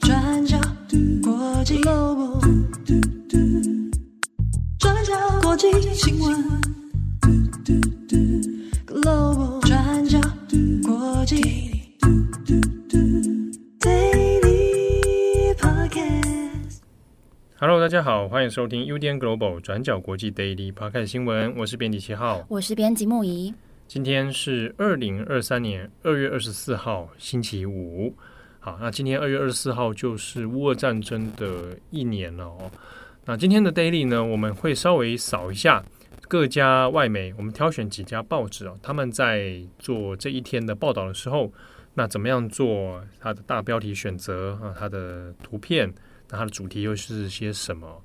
转角国际 Global，转角国际新闻 Global，转角国际 Daily Podcast。Hello，大家好，欢迎收听 UDN Global 转角国际 Daily Podcast 新闻，我是编辑七号，我是编辑木仪。今天是二零二三年二月二十四号，星期五。好，那今天二月二十四号就是乌俄战争的一年了哦。那今天的 daily 呢，我们会稍微扫一下各家外媒，我们挑选几家报纸哦，他们在做这一天的报道的时候，那怎么样做它的大标题选择啊？它的图片，那它的主题又是些什么？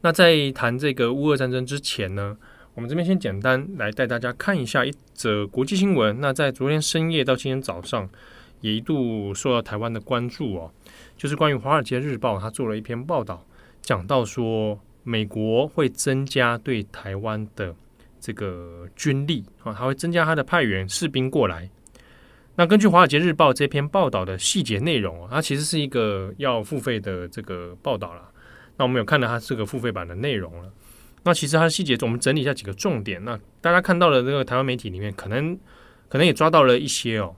那在谈这个乌俄战争之前呢，我们这边先简单来带大家看一下一则国际新闻。那在昨天深夜到今天早上。也一度受到台湾的关注哦，就是关于《华尔街日报》他做了一篇报道，讲到说美国会增加对台湾的这个军力啊，他会增加他的派员士兵过来。那根据《华尔街日报》这篇报道的细节内容，它其实是一个要付费的这个报道了。那我们有看到它这个付费版的内容了。那其实它的细节，我们整理一下几个重点。那大家看到了这个台湾媒体里面，可能可能也抓到了一些哦。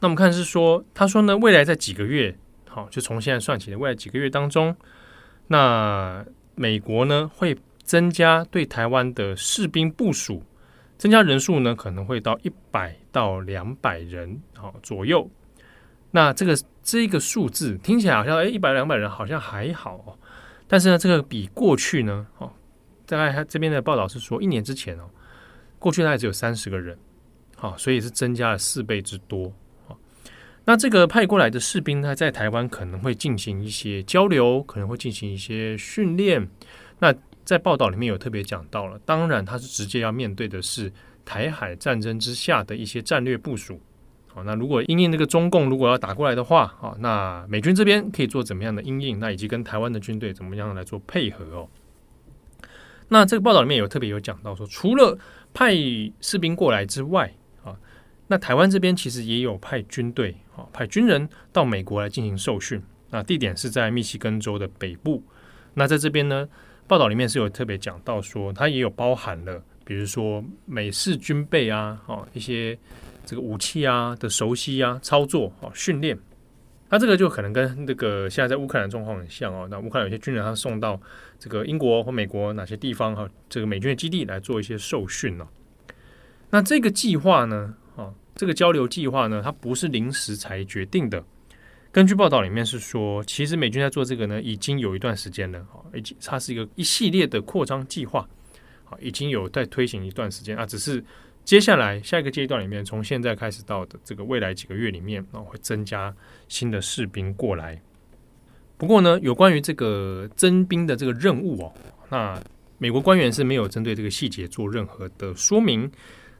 那我们看是说，他说呢，未来在几个月，好，就从现在算起的未来几个月当中，那美国呢会增加对台湾的士兵部署，增加人数呢可能会到一百到两百人，好左右。那这个这个数字听起来好像，哎，一百两百人好像还好哦，但是呢，这个比过去呢，哦，大概他这边的报道是说，一年之前哦，过去大概只有三十个人，好，所以是增加了四倍之多。那这个派过来的士兵呢，在台湾可能会进行一些交流，可能会进行一些训练。那在报道里面有特别讲到了，当然他是直接要面对的是台海战争之下的一些战略部署。好，那如果因应这个中共如果要打过来的话，好，那美军这边可以做怎么样的因应？那以及跟台湾的军队怎么样来做配合哦？那这个报道里面有特别有讲到说，除了派士兵过来之外啊，那台湾这边其实也有派军队，啊，派军人到美国来进行受训。那地点是在密西根州的北部。那在这边呢，报道里面是有特别讲到说，它也有包含了，比如说美式军备啊，哦，一些这个武器啊的熟悉啊、操作啊、训练。那这个就可能跟那个现在在乌克兰状况很像哦。那乌克兰有些军人他送到这个英国或美国哪些地方哈，这个美军的基地来做一些受训呢？那这个计划呢？这个交流计划呢，它不是临时才决定的。根据报道里面是说，其实美军在做这个呢，已经有一段时间了。哈，已经它是一个一系列的扩张计划，好，已经有在推行一段时间啊。只是接下来下一个阶段里面，从现在开始到的这个未来几个月里面啊，会增加新的士兵过来。不过呢，有关于这个征兵的这个任务哦，那美国官员是没有针对这个细节做任何的说明。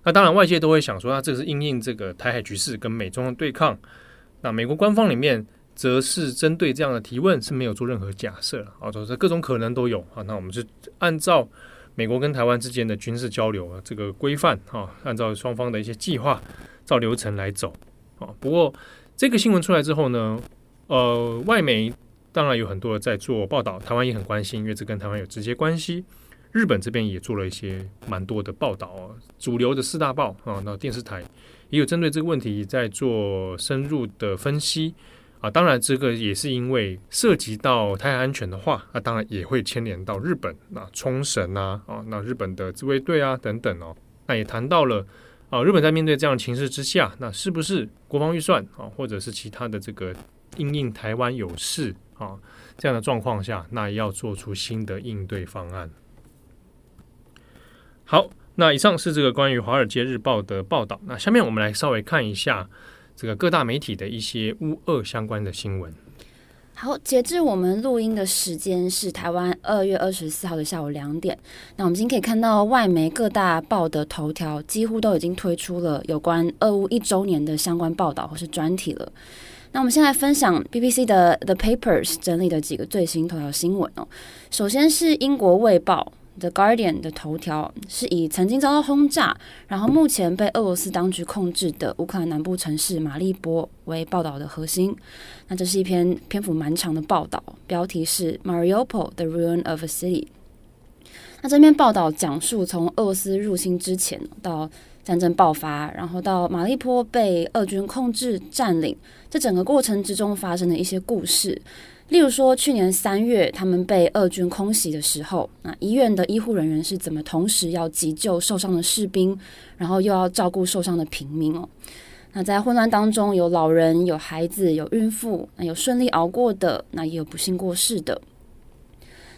那当然，外界都会想说，那这是因应这个台海局势跟美中的对抗。那美国官方里面则是针对这样的提问是没有做任何假设啊，就是各种可能都有啊。那我们就按照美国跟台湾之间的军事交流啊这个规范啊，按照双方的一些计划照流程来走啊。不过这个新闻出来之后呢，呃，外媒当然有很多在做报道，台湾也很关心，因为这跟台湾有直接关系。日本这边也做了一些蛮多的报道啊，主流的四大报啊，那电视台也有针对这个问题在做深入的分析啊。当然，这个也是因为涉及到台海安全的话，那当然也会牵连到日本啊，冲绳啊，啊，那日本的自卫队啊等等哦。那也谈到了啊，日本在面对这样的情势之下，那是不是国防预算啊，或者是其他的这个因应台湾有事啊这样的状况下，那要做出新的应对方案。好，那以上是这个关于《华尔街日报》的报道。那下面我们来稍微看一下这个各大媒体的一些乌二相关的新闻。好，截至我们录音的时间是台湾二月二十四号的下午两点。那我们今天可以看到外媒各大报的头条几乎都已经推出了有关俄乌一周年的相关报道或是专题了。那我们先来分享 BBC 的 The Papers 整理的几个最新头条新闻哦。首先是英国《卫报》。The Guardian 的头条是以曾经遭到轰炸，然后目前被俄罗斯当局控制的乌克兰南部城市马利波为报道的核心。那这是一篇篇幅蛮长的报道，标题是 Mariupol: The Ruin of a City。那这篇报道讲述从俄罗斯入侵之前到战争爆发，然后到马利波被俄军控制占领，这整个过程之中发生的一些故事。例如说，去年三月他们被俄军空袭的时候，那医院的医护人员是怎么同时要急救受伤的士兵，然后又要照顾受伤的平民哦？那在混乱当中，有老人、有孩子、有孕妇，那有顺利熬过的，那也有不幸过世的。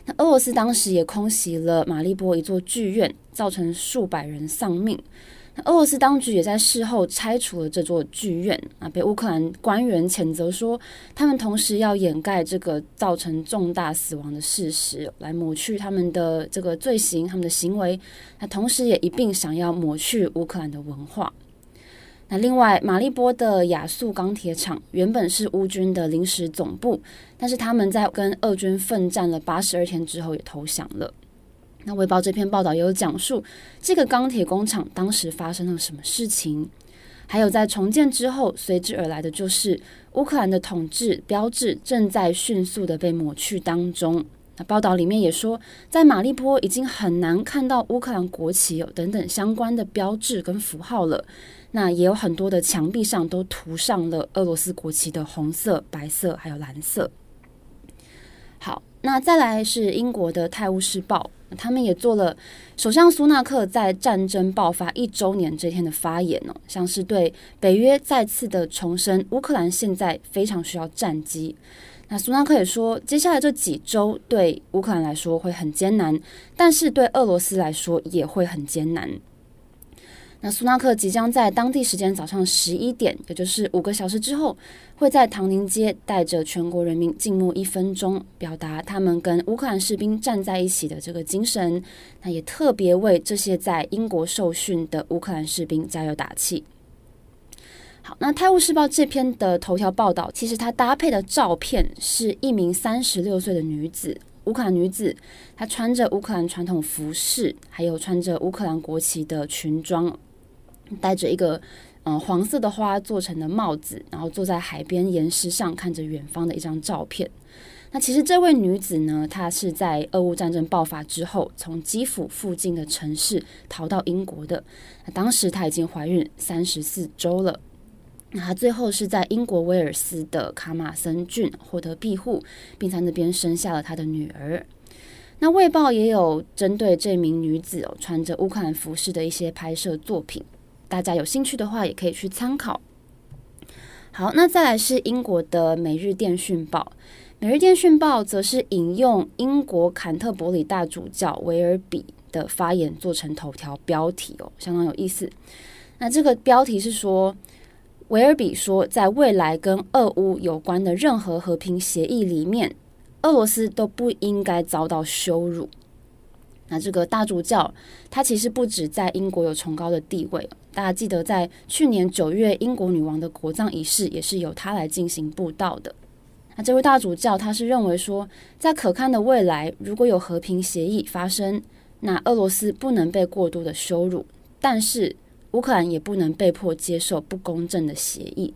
那俄罗斯当时也空袭了马利波一座剧院，造成数百人丧命。俄罗斯当局也在事后拆除了这座剧院啊，被乌克兰官员谴责说，他们同时要掩盖这个造成重大死亡的事实，来抹去他们的这个罪行、他们的行为。那同时也一并想要抹去乌克兰的文化。那另外，马利波的亚速钢铁厂原本是乌军的临时总部，但是他们在跟俄军奋战了八十二天之后，也投降了。那《卫报》这篇报道也有讲述这个钢铁工厂当时发生了什么事情，还有在重建之后随之而来的就是乌克兰的统治标志正在迅速的被抹去当中。那报道里面也说，在马利波已经很难看到乌克兰国旗有等等相关的标志跟符号了。那也有很多的墙壁上都涂上了俄罗斯国旗的红色、白色还有蓝色。好，那再来是英国的《泰晤士报》。他们也做了首相苏纳克在战争爆发一周年这天的发言哦，像是对北约再次的重申，乌克兰现在非常需要战机。那苏纳克也说，接下来这几周对乌克兰来说会很艰难，但是对俄罗斯来说也会很艰难。那苏纳克即将在当地时间早上十一点，也就是五个小时之后，会在唐宁街带着全国人民静默一分钟，表达他们跟乌克兰士兵站在一起的这个精神。那也特别为这些在英国受训的乌克兰士兵加油打气。好，那《泰晤士报》这篇的头条报道，其实它搭配的照片是一名三十六岁的女子，乌克兰女子，她穿着乌克兰传统服饰，还有穿着乌克兰国旗的裙装。戴着一个嗯、黄色的花做成的帽子，然后坐在海边岩石上看着远方的一张照片。那其实这位女子呢，她是在俄乌战争爆发之后，从基辅附近的城市逃到英国的。那当时她已经怀孕三十四周了。那她最后是在英国威尔斯的卡马森郡获得庇护，并在那边生下了她的女儿。那《卫报》也有针对这名女子哦，穿着乌克兰服饰的一些拍摄作品。大家有兴趣的话，也可以去参考。好，那再来是英国的《每日电讯报》，《每日电讯报》则是引用英国坎特伯里大主教维尔比的发言做成头条标题哦，相当有意思。那这个标题是说，维尔比说，在未来跟俄乌有关的任何和平协议里面，俄罗斯都不应该遭到羞辱。那这个大主教，他其实不止在英国有崇高的地位。大家记得，在去年九月，英国女王的国葬仪式也是由他来进行布道的。那这位大主教，他是认为说，在可看的未来，如果有和平协议发生，那俄罗斯不能被过度的羞辱，但是乌克兰也不能被迫接受不公正的协议。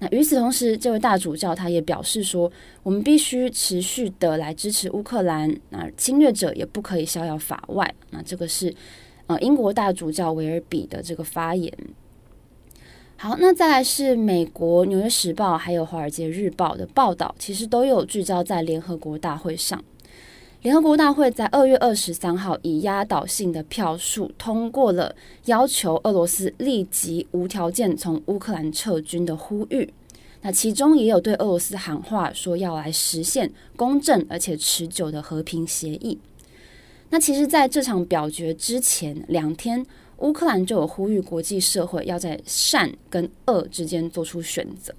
那与此同时，这位大主教他也表示说，我们必须持续的来支持乌克兰，那侵略者也不可以逍遥法外。那这个是呃英国大主教维尔比的这个发言。好，那再来是美国《纽约时报》还有《华尔街日报》的报道，其实都有聚焦在联合国大会上。联合国大会在二月二十三号以压倒性的票数通过了要求俄罗斯立即无条件从乌克兰撤军的呼吁。那其中也有对俄罗斯喊话，说要来实现公正而且持久的和平协议。那其实，在这场表决之前两天，乌克兰就有呼吁国际社会要在善跟恶之间做出选择。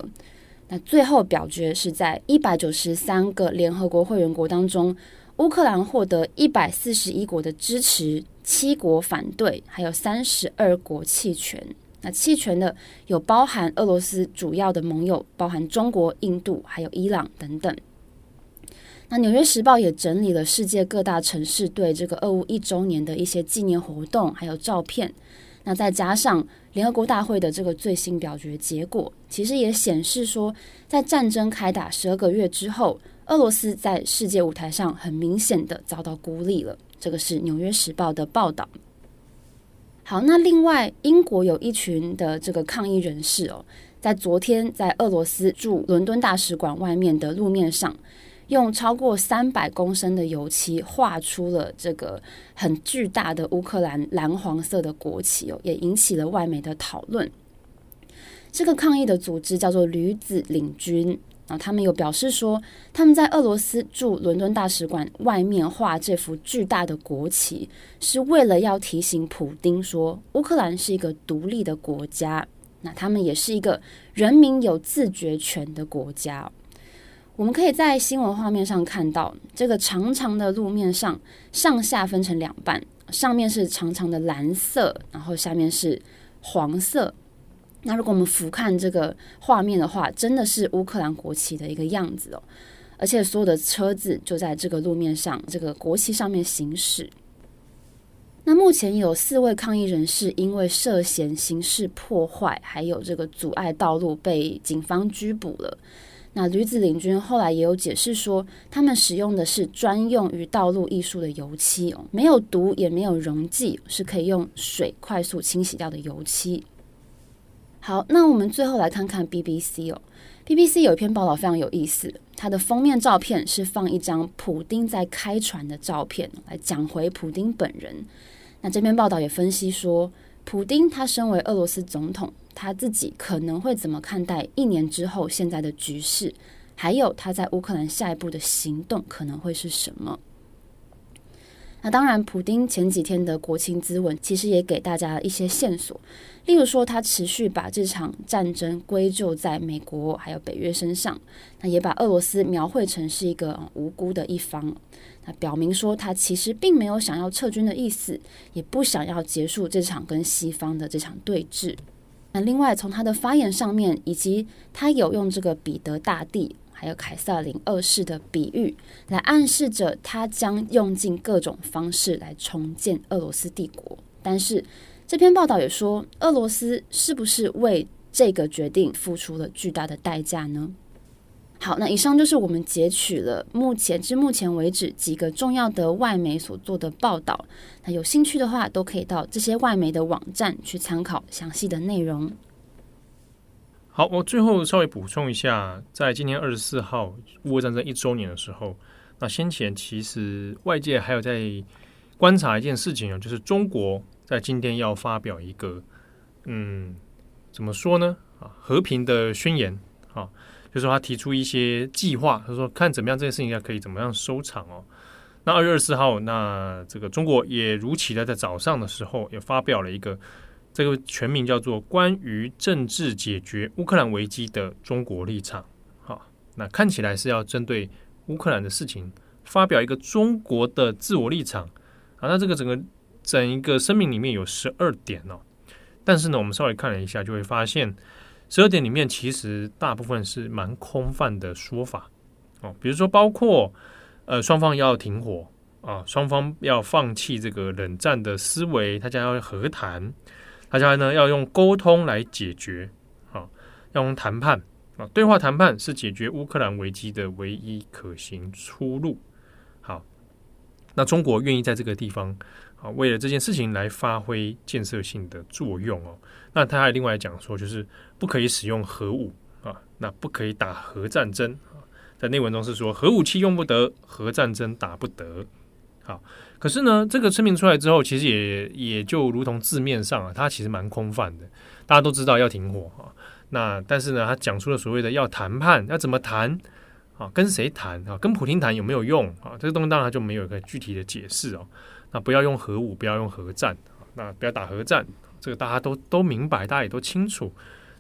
那最后表决是在一百九十三个联合国会员国当中。乌克兰获得一百四十一国的支持，七国反对，还有三十二国弃权。那弃权的有包含俄罗斯主要的盟友，包含中国、印度，还有伊朗等等。那《纽约时报》也整理了世界各大城市对这个俄乌一周年的一些纪念活动，还有照片。那再加上联合国大会的这个最新表决结果，其实也显示说，在战争开打十二个月之后，俄罗斯在世界舞台上很明显的遭到孤立了。这个是《纽约时报》的报道。好，那另外英国有一群的这个抗议人士哦，在昨天在俄罗斯驻伦敦大使馆外面的路面上。用超过三百公升的油漆画出了这个很巨大的乌克兰蓝黄色的国旗哦，也引起了外媒的讨论。这个抗议的组织叫做驴子领军啊，他们有表示说，他们在俄罗斯驻伦敦大使馆外面画这幅巨大的国旗，是为了要提醒普丁说，乌克兰是一个独立的国家，那他们也是一个人民有自觉权的国家。我们可以在新闻画面上看到，这个长长的路面上上下分成两半，上面是长长的蓝色，然后下面是黄色。那如果我们俯瞰这个画面的话，真的是乌克兰国旗的一个样子哦。而且所有的车子就在这个路面上，这个国旗上面行驶。那目前有四位抗议人士因为涉嫌刑事破坏，还有这个阻碍道路，被警方拘捕了。那驴子领军后来也有解释说，他们使用的是专用于道路艺术的油漆哦，没有毒也没有溶剂，是可以用水快速清洗掉的油漆。好，那我们最后来看看 BBC 哦，BBC 有一篇报道非常有意思，它的封面照片是放一张普丁在开船的照片，来讲回普丁本人。那这篇报道也分析说，普丁他身为俄罗斯总统。他自己可能会怎么看待一年之后现在的局势？还有他在乌克兰下一步的行动可能会是什么？那当然，普丁前几天的国情咨文其实也给大家一些线索，例如说他持续把这场战争归咎在美国还有北约身上，那也把俄罗斯描绘成是一个无辜的一方，那表明说他其实并没有想要撤军的意思，也不想要结束这场跟西方的这场对峙。那另外，从他的发言上面，以及他有用这个彼得大帝还有凯瑟琳二世的比喻，来暗示着他将用尽各种方式来重建俄罗斯帝国。但是这篇报道也说，俄罗斯是不是为这个决定付出了巨大的代价呢？好，那以上就是我们截取了目前至目前为止几个重要的外媒所做的报道。那有兴趣的话，都可以到这些外媒的网站去参考详细的内容。好，我最后稍微补充一下，在今天二十四号乌俄战争一周年的时候，那先前其实外界还有在观察一件事情啊，就是中国在今天要发表一个，嗯，怎么说呢？啊，和平的宣言啊。就是说他提出一些计划，他说看怎么样这件事情要可以怎么样收场哦。那二月二十四号，那这个中国也如期的在早上的时候也发表了一个这个全名叫做《关于政治解决乌克兰危机的中国立场》。好，那看起来是要针对乌克兰的事情发表一个中国的自我立场啊。那这个整个整一个声明里面有十二点哦，但是呢，我们稍微看了一下，就会发现。十二点里面其实大部分是蛮空泛的说法哦，比如说包括呃双方要停火啊，双方要放弃这个冷战的思维，大家要和谈，大家呢要用沟通来解决啊，要用谈判啊，对话谈判是解决乌克兰危机的唯一可行出路。好，那中国愿意在这个地方。啊，为了这件事情来发挥建设性的作用哦。那他还另外讲说，就是不可以使用核武啊，那不可以打核战争啊。在内文中是说，核武器用不得，核战争打不得。好，可是呢，这个声明出来之后，其实也也就如同字面上啊，它其实蛮空泛的。大家都知道要停火啊，那但是呢，他讲出了所谓的要谈判，要怎么谈啊？跟谁谈啊？跟普丁谈有没有用啊？这个东西当然就没有一个具体的解释哦。那不要用核武，不要用核战啊，那不要打核战，这个大家都都明白，大家也都清楚。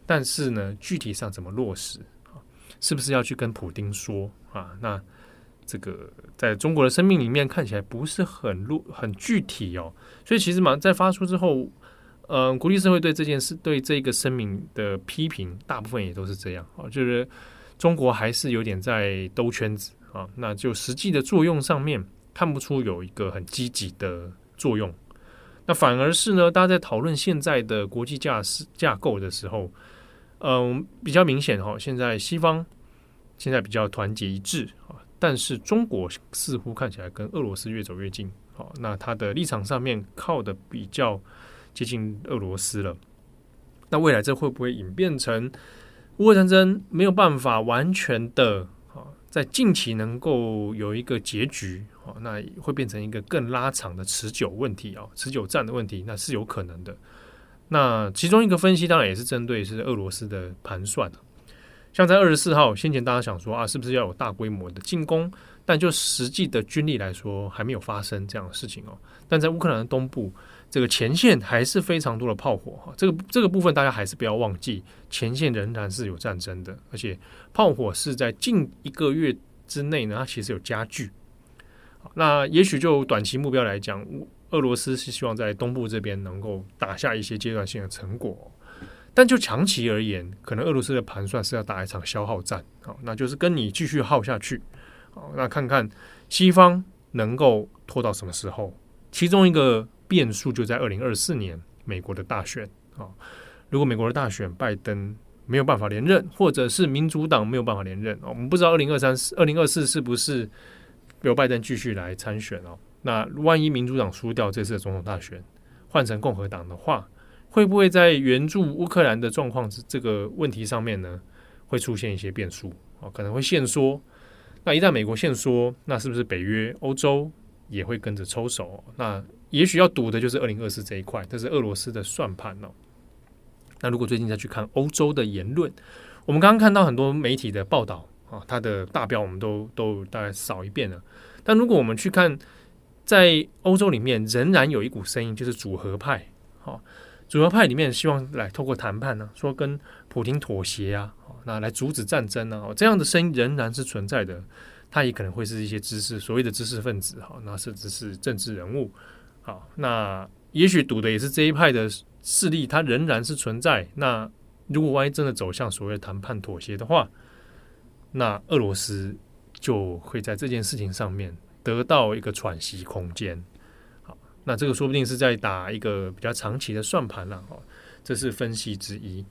但是呢，具体上怎么落实啊？是不是要去跟普丁说啊？那这个在中国的生命里面看起来不是很落很具体哦。所以其实嘛，在发出之后，嗯、国际社会对这件事对这个声明的批评，大部分也都是这样啊，就是中国还是有点在兜圈子啊，那就实际的作用上面看不出有一个很积极的作用。那反而是呢，大家在讨论现在的国际架势架构的时候，嗯，比较明显哈，现在西方现在比较团结一致啊，但是中国似乎看起来跟俄罗斯越走越近，好，那他的立场上面靠的比较接近俄罗斯了。那未来这会不会演变成乌俄战争没有办法完全的啊，在近期能够有一个结局啊？那会变成一个更拉长的持久问题啊，持久战的问题，那是有可能的。那其中一个分析当然也是针对是俄罗斯的盘算，像在二十四号先前大家想说啊，是不是要有大规模的进攻？但就实际的军力来说，还没有发生这样的事情哦。但在乌克兰的东部，这个前线还是非常多的炮火哈。这个 这个部分大家还是不要忘记，前线仍然是有战争的，而且炮火是在近一个月之内呢，它其实有加剧。那也许就短期目标来讲，俄罗斯是希望在东部这边能够打下一些阶段性的成果，但就长期而言，可能俄罗斯的盘算是要打一场消耗战，好，那就是跟你继续耗下去，好，那看看西方能够拖到什么时候。其中一个变数就在二零二四年美国的大选啊，如果美国的大选拜登没有办法连任，或者是民主党没有办法连任，我们不知道二零二三、二零二四是不是。由拜登继续来参选哦，那万一民主党输掉这次的总统大选，换成共和党的话，会不会在援助乌克兰的状况这个问题上面呢，会出现一些变数啊？可能会限缩。那一旦美国限缩，那是不是北约、欧洲也会跟着抽手？那也许要赌的就是二零二四这一块，这是俄罗斯的算盘哦。那如果最近再去看欧洲的言论，我们刚刚看到很多媒体的报道。啊，它的大标我们都都大概扫一遍了。但如果我们去看，在欧洲里面仍然有一股声音，就是组合派。好，主要派里面希望来透过谈判呢，说跟普丁妥协啊，那来阻止战争啊，这样的声音仍然是存在的。他也可能会是一些知识所谓的知识分子哈，那甚至是政治人物。好，那也许赌的也是这一派的势力，它仍然是存在。那如果万一真的走向所谓谈判妥协的话，那俄罗斯就会在这件事情上面得到一个喘息空间。那这个说不定是在打一个比较长期的算盘了。哈，这是分析之一。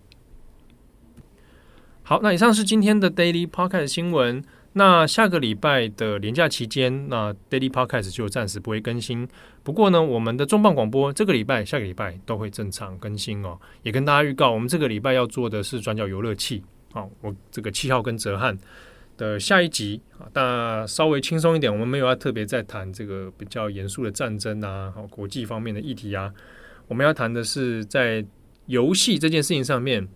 好，那以上是今天的 Daily Podcast 新闻。那下个礼拜的连假期间，那 Daily Podcast 就暂时不会更新。不过呢，我们的重磅广播这个礼拜、下个礼拜都会正常更新哦。也跟大家预告，我们这个礼拜要做的是转角游乐器。好，我这个七号跟哲翰的下一集啊，那稍微轻松一点，我们没有要特别再谈这个比较严肃的战争啊，好，国际方面的议题啊，我们要谈的是在游戏这件事情上面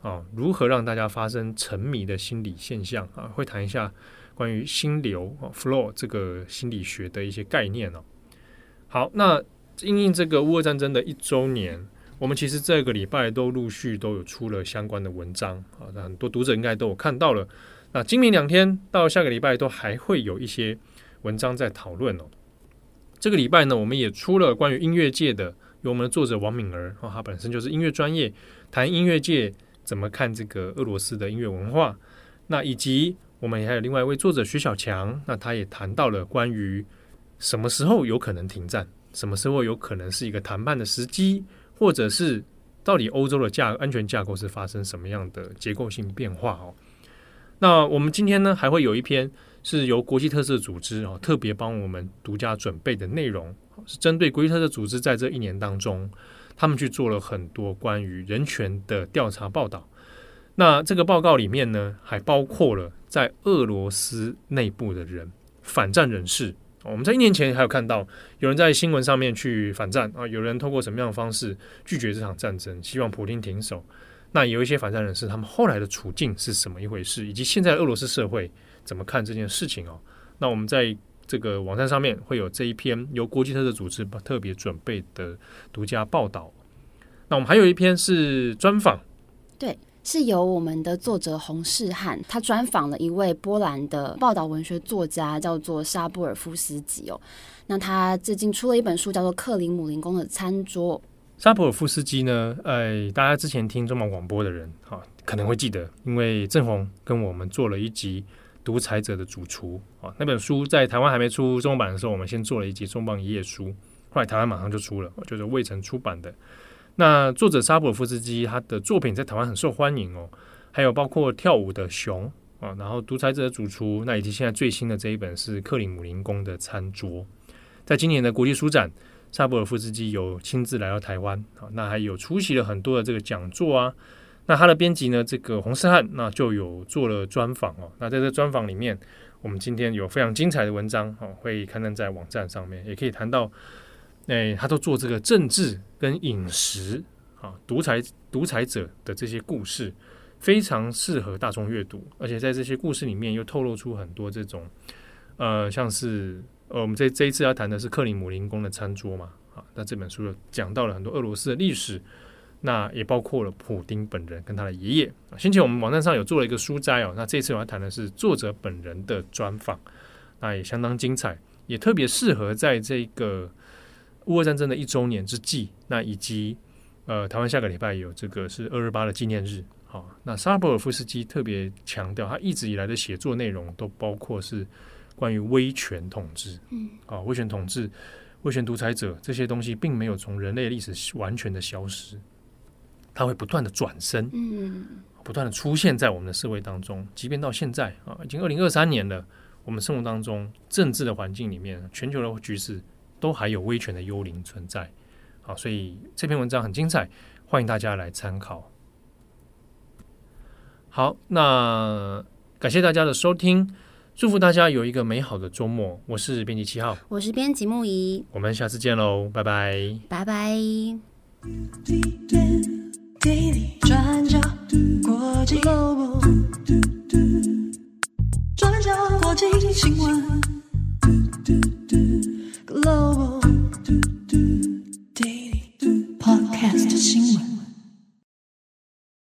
啊，如何让大家发生沉迷的心理现象啊，会谈一下关于心流啊 flow 这个心理学的一些概念哦。好，那因应这个乌俄战争的一周年。我们其实这个礼拜都陆续都有出了相关的文章啊，那很多读者应该都有看到了。那今明两天到下个礼拜都还会有一些文章在讨论哦。这个礼拜呢，我们也出了关于音乐界的，由我们的作者王敏儿啊，他本身就是音乐专业，谈音乐界怎么看这个俄罗斯的音乐文化。那以及我们也还有另外一位作者徐小强，那他也谈到了关于什么时候有可能停战，什么时候有可能是一个谈判的时机。或者是到底欧洲的架安全架构是发生什么样的结构性变化哦？那我们今天呢还会有一篇是由国际特色组织哦特别帮我们独家准备的内容，是针对国际特色组织在这一年当中，他们去做了很多关于人权的调查报道。那这个报告里面呢，还包括了在俄罗斯内部的人，反战人士。我们在一年前还有看到有人在新闻上面去反战啊，有人透过什么样的方式拒绝这场战争，希望普京停手。那有一些反战人士，他们后来的处境是什么一回事，以及现在俄罗斯社会怎么看这件事情哦？那我们在这个网站上面会有这一篇由国际特赦组织特别准备的独家报道。那我们还有一篇是专访，对。是由我们的作者洪世汉，他专访了一位波兰的报道文学作家，叫做沙布尔夫斯基哦。那他最近出了一本书，叫做《克里姆林宫的餐桌》。沙普尔夫斯基呢，哎，大家之前听中广广播的人，哈，可能会记得，因为郑红跟我们做了一集独裁者的主厨啊，那本书在台湾还没出中文版的时候，我们先做了一集重磅一页书，后来台湾马上就出了，就是未曾出版的。那作者沙普尔夫斯基他的作品在台湾很受欢迎哦，还有包括跳舞的熊啊，然后独裁者的主厨，那以及现在最新的这一本是克里姆林宫的餐桌，在今年的国际书展，沙布尔夫斯基有亲自来到台湾啊，那还有出席了很多的这个讲座啊。那他的编辑呢？这个洪世汉那就有做了专访哦。那在这专访里面，我们今天有非常精彩的文章哦，会刊登在网站上面，也可以谈到，哎，他都做这个政治跟饮食啊，独裁独裁者的这些故事，非常适合大众阅读。而且在这些故事里面，又透露出很多这种，呃，像是呃，我们这这一次要谈的是克里姆林宫的餐桌嘛，啊，那这本书又讲到了很多俄罗斯的历史。那也包括了普丁本人跟他的爷爷。先前我们网站上有做了一个书斋哦，那这次我要谈的是作者本人的专访，那也相当精彩，也特别适合在这个乌俄战争的一周年之际，那以及呃台湾下个礼拜有这个是二二八的纪念日，好，那沙博尔夫斯基特别强调，他一直以来的写作内容都包括是关于威权统治，嗯，啊，威权统治、威权独裁者这些东西，并没有从人类历史完全的消失。它会不断的转身，嗯，不断的出现在我们的社会当中。即便到现在啊，已经二零二三年了，我们生活当中政治的环境里面，全球的局势都还有威权的幽灵存在。好，所以这篇文章很精彩，欢迎大家来参考。好，那感谢大家的收听，祝福大家有一个美好的周末。我是编辑七号，我是编辑木仪，我们下次见喽，拜拜，拜拜。Global Daily Podcast 新闻。